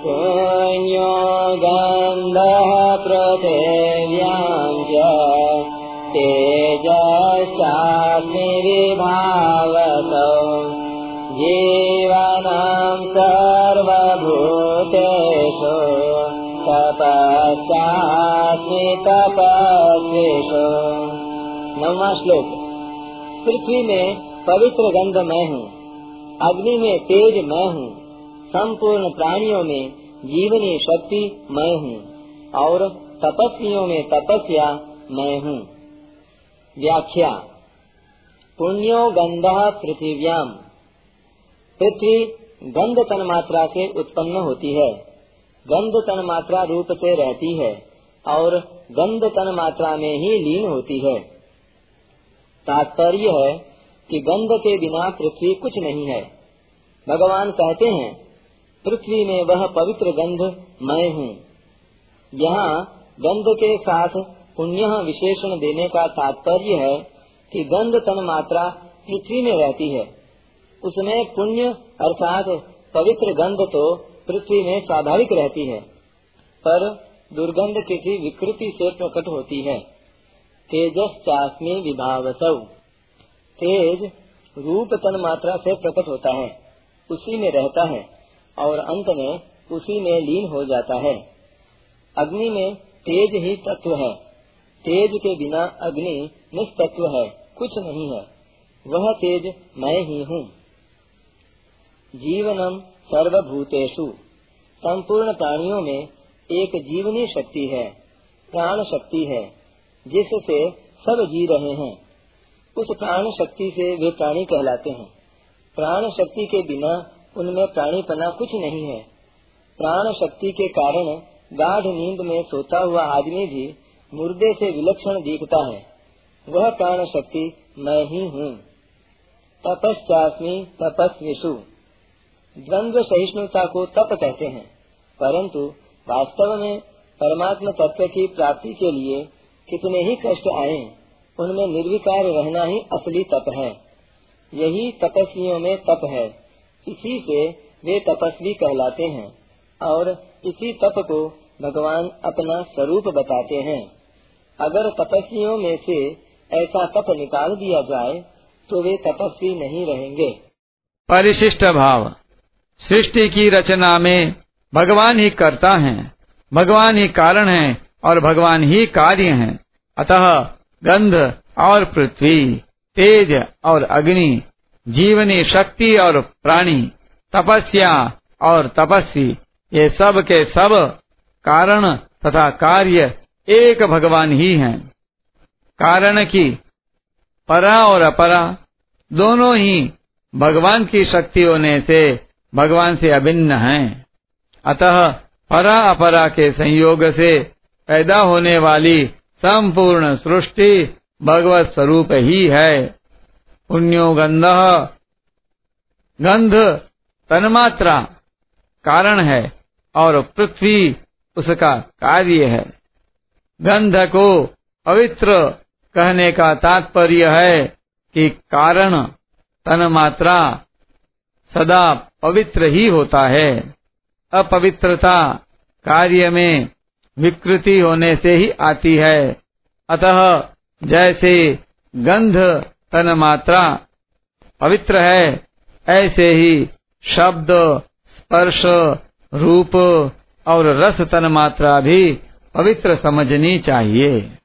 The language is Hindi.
पुण्यो गन्धः पृथिव्याम् च तेजश्चास्मि विभावतौ जीवनं सर्वभूतेषु तपस्यास्मि तपस्विषु नववा श्लोक। पृथ्वी में पवित्र मैं हूँ अग्नि में तेज मैं हूँ संपूर्ण प्राणियों में जीवनी शक्ति मैं हूँ, और तपस्वियों में तपस्या मैं हूँ। व्याख्या, पुण्यो गंध पृथिव्याम। पृथ्वी गंध तन मात्रा से उत्पन्न होती है। गंध तन मात्रा रूप से रहती है, और गंध तन मात्रा में ही लीन होती है। तात्पर्य है कि गंध के बिना पृथ्वी कुछ नहीं है। भगवान कहते हैं पृथ्वी में वह पवित्र गंध मैं हूँ। यहाँ गंध के साथ पुण्य विशेषण देने का तात्पर्य है कि गंध तन मात्रा पृथ्वी में रहती है। उसमें पुण्य अर्थात पवित्र गंध तो पृथ्वी में स्वाभाविक रहती है, पर दुर्गंध किसी विकृति से प्रकट होती है। तेजस चास्मी विभावसौ। तेज रूप तन मात्रा से प्रकट होता है, उसी में रहता है। और अंत में उसी में लीन हो जाता है। अग्नि में तेज ही तत्व है। तेज के बिना अग्नि निस्तत्व है, कुछ नहीं है। वह तेज मैं ही हूँ। जीवनम सर्वभूतेषु। संपूर्ण प्राणियों में एक जीवनी शक्ति है, प्राण शक्ति है, जिससे सब जी रहे हैं। उस प्राण शक्ति से वे प्राणी कहलाते हैं। प्राण शक्ति के बिना उनमें प्राणीपना कुछ नहीं है। प्राण शक्ति के कारण गाढ़ नींद में सोता हुआ आदमी भी मुर्दे से विलक्षण दिखता है। वह प्राण शक्ति मैं ही हूँ। तपस्मी तपस्विषु। द्वंद्व सहिष्णुता को तप कहते हैं, परंतु वास्तव में परमात्मा तत्व की प्राप्ति के लिए कितने ही कष्ट आए, उनमें निर्विकार रहना ही असली तप है। यही तपस्वियों में तप है। इसी से वे तपस्वी कहलाते हैं और इसी तप को भगवान अपना स्वरूप बताते हैं। अगर तपस्वियों में से ऐसा तप निकाल दिया जाए तो वे तपस्वी नहीं रहेंगे। परिशिष्ट भाव। सृष्टि की रचना में भगवान ही करता है, भगवान ही कारण है और भगवान ही कार्य है। अतः गंध और पृथ्वी, तेज और अग्नि जीवनी शक्ति और प्राणी, तपस्या और तपस्वी, ये सब के सब कारण तथा कार्य एक भगवान ही हैं। कारण की, परा और अपरा, दोनों ही भगवान की शक्ति होने से भगवान से अभिन्न हैं। अतः परा अपरा के संयोग से पैदा होने वाली संपूर्ण सृष्टि भगवत स्वरूप ही है पुण्यो गंध गंध तन्मात्रा कारण है और पृथ्वी उसका कार्य है। गंध को पवित्र कहने का तात्पर्य है कि कारण तन्मात्रा सदा पवित्र ही होता है। अपवित्रता कार्य में विकृति होने से ही आती है। अतः जैसे गंध तन मात्रा पवित्र है। ऐसे ही शब्द, स्पर्श, रूप और रस तन मात्रा भी पवित्र समझनी चाहिए।